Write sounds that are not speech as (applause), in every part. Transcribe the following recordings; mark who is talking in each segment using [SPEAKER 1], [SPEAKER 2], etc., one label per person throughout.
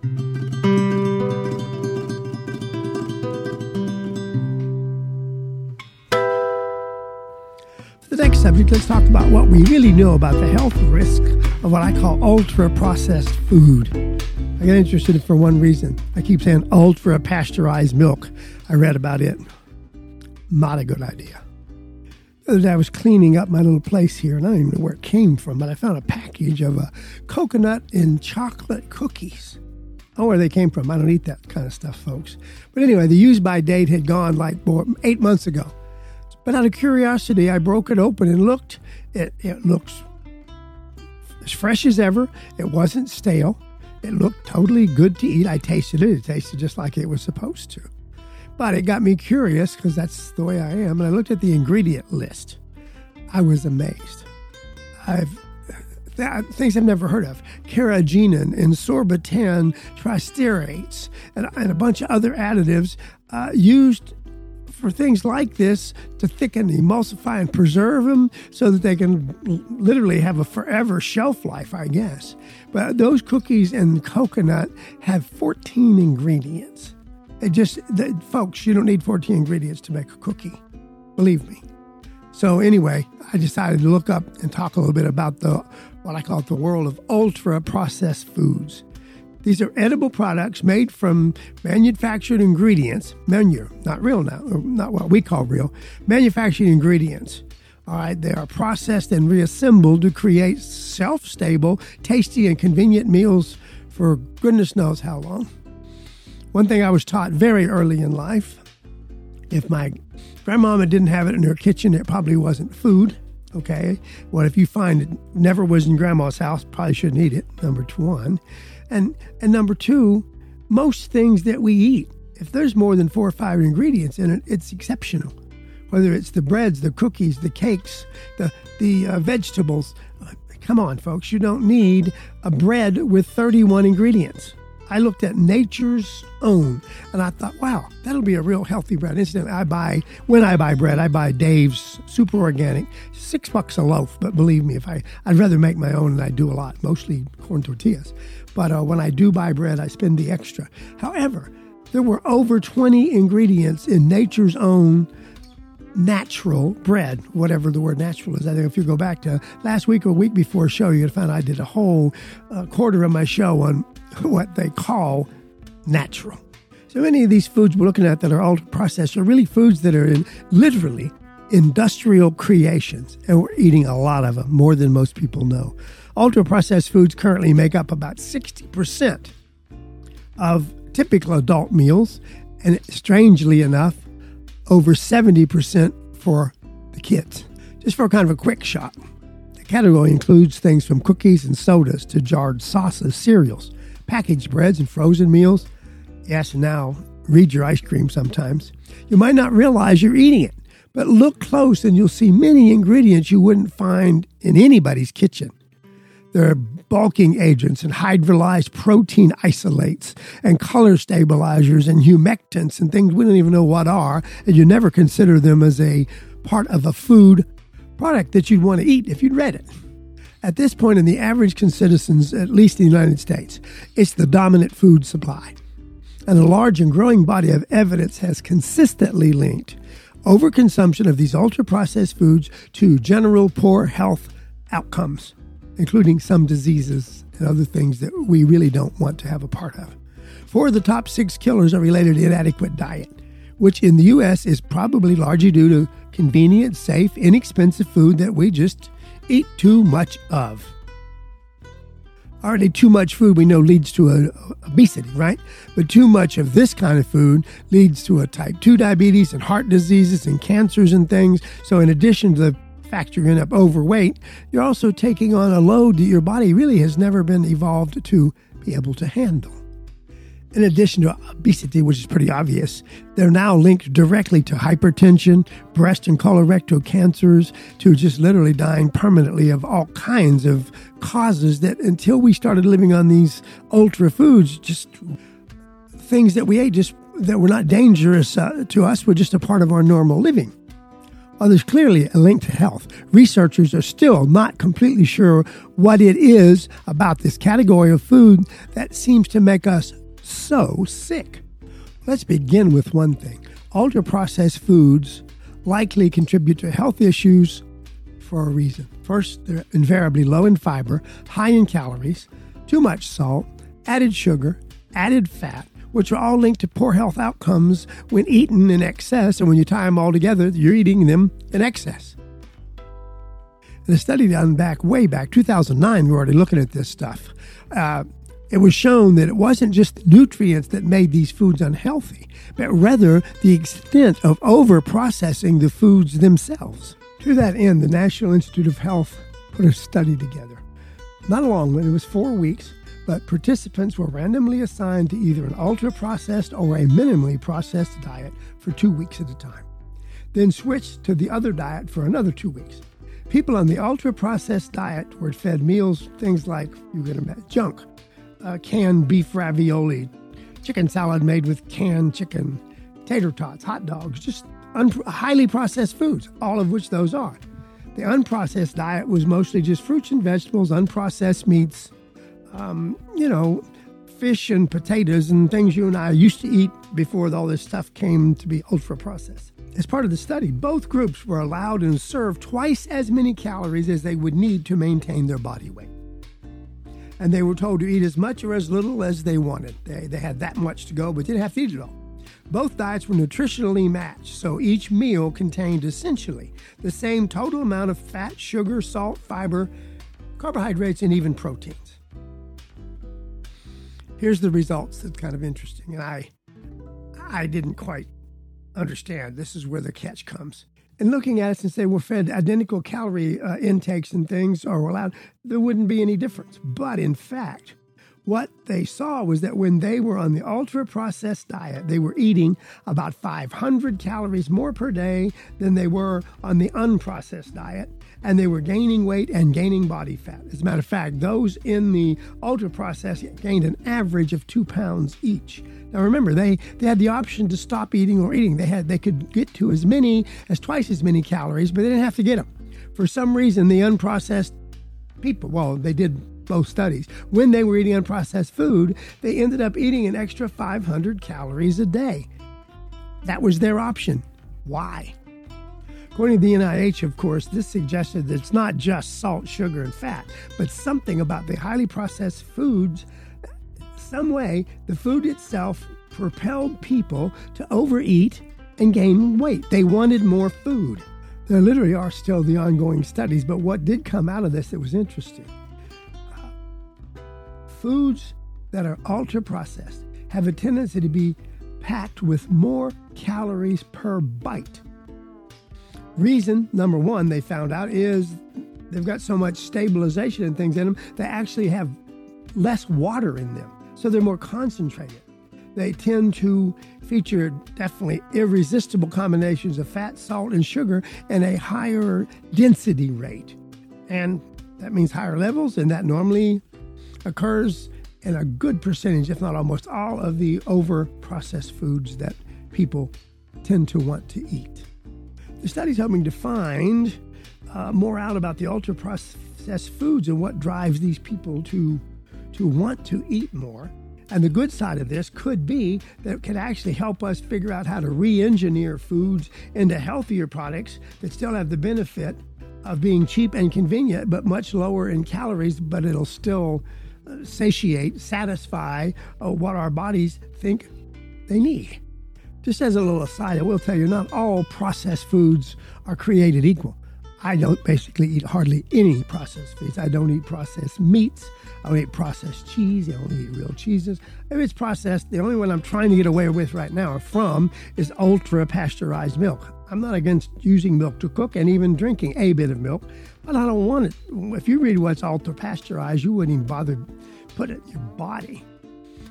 [SPEAKER 1] For the next subject, let's talk about what we really know about the health risk of what I call ultra processed food. I got interested for one reason. I keep saying ultra pasteurized milk. I read about it. Not a good idea. The other day I was cleaning up my little place here, and I don't even know where it came from, but I found a package of uh, coconut and chocolate cookies. Know where they came from. I don't eat that kind of stuff, folks. But anyway, the use by date had gone like eight months ago. But out of curiosity, I broke it open and looked. It, it looks as fresh as ever. It wasn't stale. It looked totally good to eat. I tasted it. It tasted just like it was supposed to. But it got me curious because that's the way I am. And I looked at the ingredient list. I was amazed. I've th- things I've never heard of carrageenan and sorbitan tristearates and, and a bunch of other additives uh, used for things like this to thicken, emulsify, and preserve them so that they can literally have a forever shelf life, I guess. But those cookies and coconut have 14 ingredients. It just, the, folks, you don't need 14 ingredients to make a cookie. Believe me. So anyway, I decided to look up and talk a little bit about the what I call the world of ultra processed foods. These are edible products made from manufactured ingredients, menu, not real now, not what we call real, manufactured ingredients. All right, they are processed and reassembled to create self stable, tasty, and convenient meals for goodness knows how long. One thing I was taught very early in life if my grandmama didn't have it in her kitchen, it probably wasn't food. Okay. What if you find it never was in grandma's house? Probably shouldn't eat it. Number one. And, and number two, most things that we eat, if there's more than four or five ingredients in it, it's exceptional. Whether it's the breads, the cookies, the cakes, the, the uh, vegetables. Uh, come on, folks. You don't need a bread with 31 ingredients. I looked at Nature's Own and I thought, wow, that'll be a real healthy bread. Incidentally, I buy, when I buy bread, I buy Dave's Super Organic, six bucks a loaf. But believe me, if I, I'd rather make my own and I do a lot, mostly corn tortillas. But uh, when I do buy bread, I spend the extra. However, there were over 20 ingredients in Nature's Own natural bread, whatever the word natural is. I think if you go back to last week or week before show, you'd find I did a whole uh, quarter of my show on (laughs) what they call natural. So many of these foods we're looking at that are ultra processed are really foods that are in literally industrial creations, and we're eating a lot of them, more than most people know. Ultra processed foods currently make up about 60% of typical adult meals, and strangely enough, over 70% for the kids. Just for kind of a quick shot, the category includes things from cookies and sodas to jarred sauces, cereals, packaged breads, and frozen meals. Yes, now read your ice cream sometimes. You might not realize you're eating it, but look close and you'll see many ingredients you wouldn't find in anybody's kitchen. There are bulking agents and hydrolyzed protein isolates and color stabilizers and humectants and things we don't even know what are, and you never consider them as a part of a food product that you'd want to eat if you'd read it. At this point in the average citizens, at least in the United States, it's the dominant food supply. And a large and growing body of evidence has consistently linked overconsumption of these ultra processed foods to general poor health outcomes, including some diseases and other things that we really don't want to have a part of. Four of the top six killers are related to inadequate diet, which in the U.S. is probably largely due to convenient, safe, inexpensive food that we just eat too much of. Already, too much food we know leads to a, obesity, right? But too much of this kind of food leads to a type 2 diabetes and heart diseases and cancers and things. So, in addition to the fact you're end up overweight, you're also taking on a load that your body really has never been evolved to be able to handle. In addition to obesity, which is pretty obvious, they're now linked directly to hypertension, breast and colorectal cancers, to just literally dying permanently of all kinds of causes that until we started living on these ultra foods, just things that we ate just that were not dangerous uh, to us were just a part of our normal living. While there's clearly a link to health, researchers are still not completely sure what it is about this category of food that seems to make us so sick. Let's begin with one thing ultra processed foods likely contribute to health issues for a reason. First, they're invariably low in fiber, high in calories, too much salt, added sugar, added fat, which are all linked to poor health outcomes when eaten in excess. And when you tie them all together, you're eating them in excess. In a study done back way back, 2009, we were already looking at this stuff. Uh, it was shown that it wasn't just the nutrients that made these foods unhealthy, but rather the extent of over processing the foods themselves. To that end, the National Institute of Health put a study together. Not a long one, it was four weeks but participants were randomly assigned to either an ultra processed or a minimally processed diet for two weeks at a time, then switched to the other diet for another two weeks. People on the ultra processed diet were fed meals, things like you them at junk, uh, canned beef ravioli, chicken salad made with canned chicken, tater tots, hot dogs, just un- highly processed foods, all of which those are. The unprocessed diet was mostly just fruits and vegetables, unprocessed meats, um, you know, fish and potatoes and things you and I used to eat before all this stuff came to be ultra processed. As part of the study, both groups were allowed and served twice as many calories as they would need to maintain their body weight. And they were told to eat as much or as little as they wanted. They, they had that much to go, but didn't have to eat it all. Both diets were nutritionally matched, so each meal contained essentially the same total amount of fat, sugar, salt, fiber, carbohydrates, and even proteins here's the results that's kind of interesting. And I, I didn't quite understand. This is where the catch comes. And looking at it, since they were fed identical calorie uh, intakes and things are allowed, there wouldn't be any difference. But in fact, what they saw was that when they were on the ultra processed diet, they were eating about 500 calories more per day than they were on the unprocessed diet. And they were gaining weight and gaining body fat. As a matter of fact, those in the ultra processed gained an average of two pounds each. Now remember, they, they had the option to stop eating or eating. They had they could get to as many as twice as many calories, but they didn't have to get them. For some reason, the unprocessed people, well, they did both studies. When they were eating unprocessed food, they ended up eating an extra 500 calories a day. That was their option. Why? According to the NIH, of course, this suggested that it's not just salt, sugar, and fat, but something about the highly processed foods. Some way, the food itself propelled people to overeat and gain weight. They wanted more food. There literally are still the ongoing studies, but what did come out of this that was interesting foods that are ultra processed have a tendency to be packed with more calories per bite. Reason number one, they found out, is they've got so much stabilization and things in them, they actually have less water in them. So they're more concentrated. They tend to feature definitely irresistible combinations of fat, salt, and sugar and a higher density rate. And that means higher levels, and that normally occurs in a good percentage, if not almost all, of the over processed foods that people tend to want to eat. The study's helping to find uh, more out about the ultra processed foods and what drives these people to, to want to eat more. And the good side of this could be that it could actually help us figure out how to re engineer foods into healthier products that still have the benefit of being cheap and convenient, but much lower in calories, but it'll still satiate, satisfy uh, what our bodies think they need. Just as a little aside, I will tell you not all processed foods are created equal. I don't basically eat hardly any processed foods. I don't eat processed meats. I don't eat processed cheese. I don't eat real cheeses. If it's processed, the only one I'm trying to get away with right now from is ultra pasteurized milk. I'm not against using milk to cook and even drinking a bit of milk, but I don't want it. If you read what's ultra pasteurized, you wouldn't even bother put it in your body.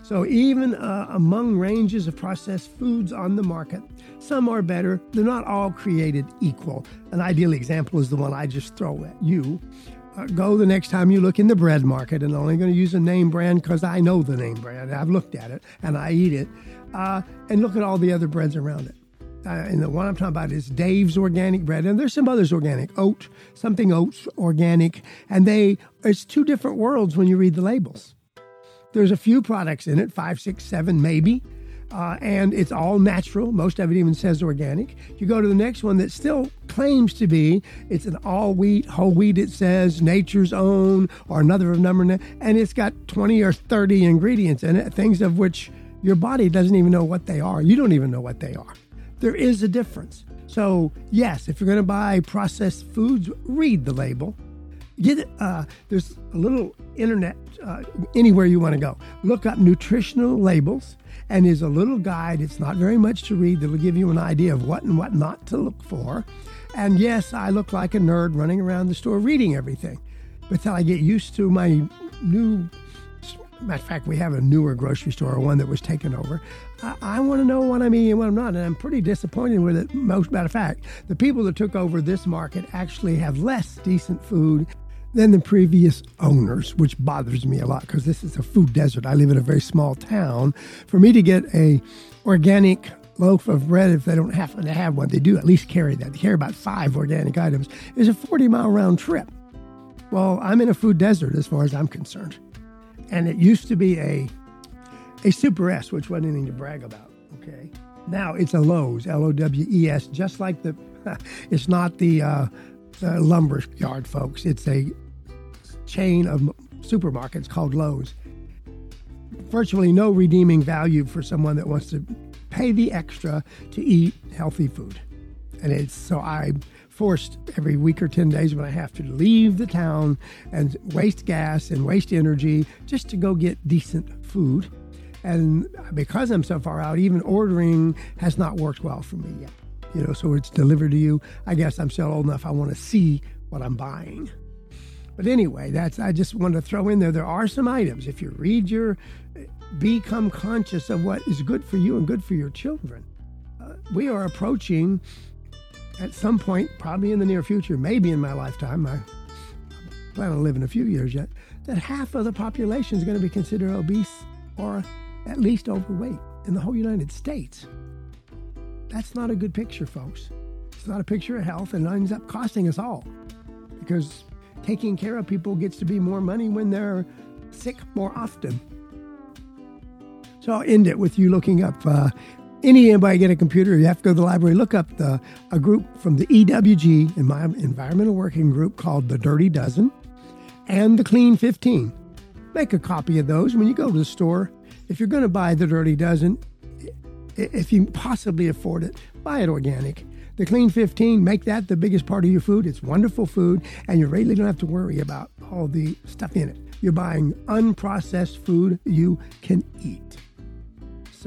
[SPEAKER 1] So even uh, among ranges of processed foods on the market, some are better. They're not all created equal. An ideal example is the one I just throw at you. Uh, go the next time you look in the bread market, and I'm only going to use a name brand because I know the name brand. I've looked at it and I eat it. Uh, and look at all the other breads around it uh, and the one I'm talking about is Dave's Organic Bread, and there's some others organic, oat, something oats organic, and they it's two different worlds when you read the labels. There's a few products in it, five, six, seven, maybe, uh, and it's all natural. Most of it even says organic. You go to the next one that still claims to be, it's an all wheat, whole wheat, it says, nature's own, or another of number, and it's got 20 or 30 ingredients in it, things of which your body doesn't even know what they are. You don't even know what they are. There is a difference. So, yes, if you're going to buy processed foods, read the label. Get uh, there's a little internet uh, anywhere you want to go. Look up nutritional labels, and there's a little guide. It's not very much to read. That'll give you an idea of what and what not to look for. And yes, I look like a nerd running around the store reading everything, but till I get used to my new Matter of fact, we have a newer grocery store, one that was taken over. I, I want to know what I'm eating and what I'm not, and I'm pretty disappointed with it. Most matter of fact, the people that took over this market actually have less decent food than the previous owners, which bothers me a lot because this is a food desert. I live in a very small town. For me to get a organic loaf of bread, if they don't happen to have one, they do at least carry that. They carry about five organic items. It's a 40 mile round trip. Well, I'm in a food desert as far as I'm concerned and it used to be a a Super S, which wasn't anything to brag about. Okay, now it's a Lowe's, L O W E S, just like the. (laughs) it's not the, uh, the lumber yard, folks. It's a chain of supermarkets called Lowe's. Virtually no redeeming value for someone that wants to pay the extra to eat healthy food, and it's so I forced every week or 10 days when I have to leave the town and waste gas and waste energy just to go get decent food. And because I'm so far out, even ordering has not worked well for me yet. You know, so it's delivered to you. I guess I'm still old enough. I want to see what I'm buying. But anyway, that's I just want to throw in there. There are some items. If you read your, become conscious of what is good for you and good for your children. Uh, we are approaching at some point, probably in the near future, maybe in my lifetime, I plan on living a few years yet, that half of the population is going to be considered obese or at least overweight in the whole United States. That's not a good picture, folks. It's not a picture of health and ends up costing us all because taking care of people gets to be more money when they're sick more often. So I'll end it with you looking up uh, anybody get a computer, you have to go to the library, look up the, a group from the EWG in my environmental working group called the Dirty Dozen and the Clean 15. Make a copy of those when you go to the store. If you're going to buy the Dirty Dozen, if you possibly afford it, buy it organic. The Clean 15, make that the biggest part of your food. It's wonderful food, and you really don't have to worry about all the stuff in it. You're buying unprocessed food you can eat.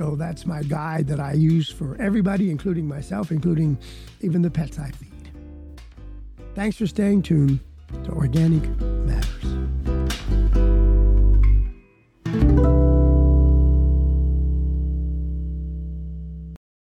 [SPEAKER 1] So that's my guide that I use for everybody, including myself, including even the pets I feed. Thanks for staying tuned to Organic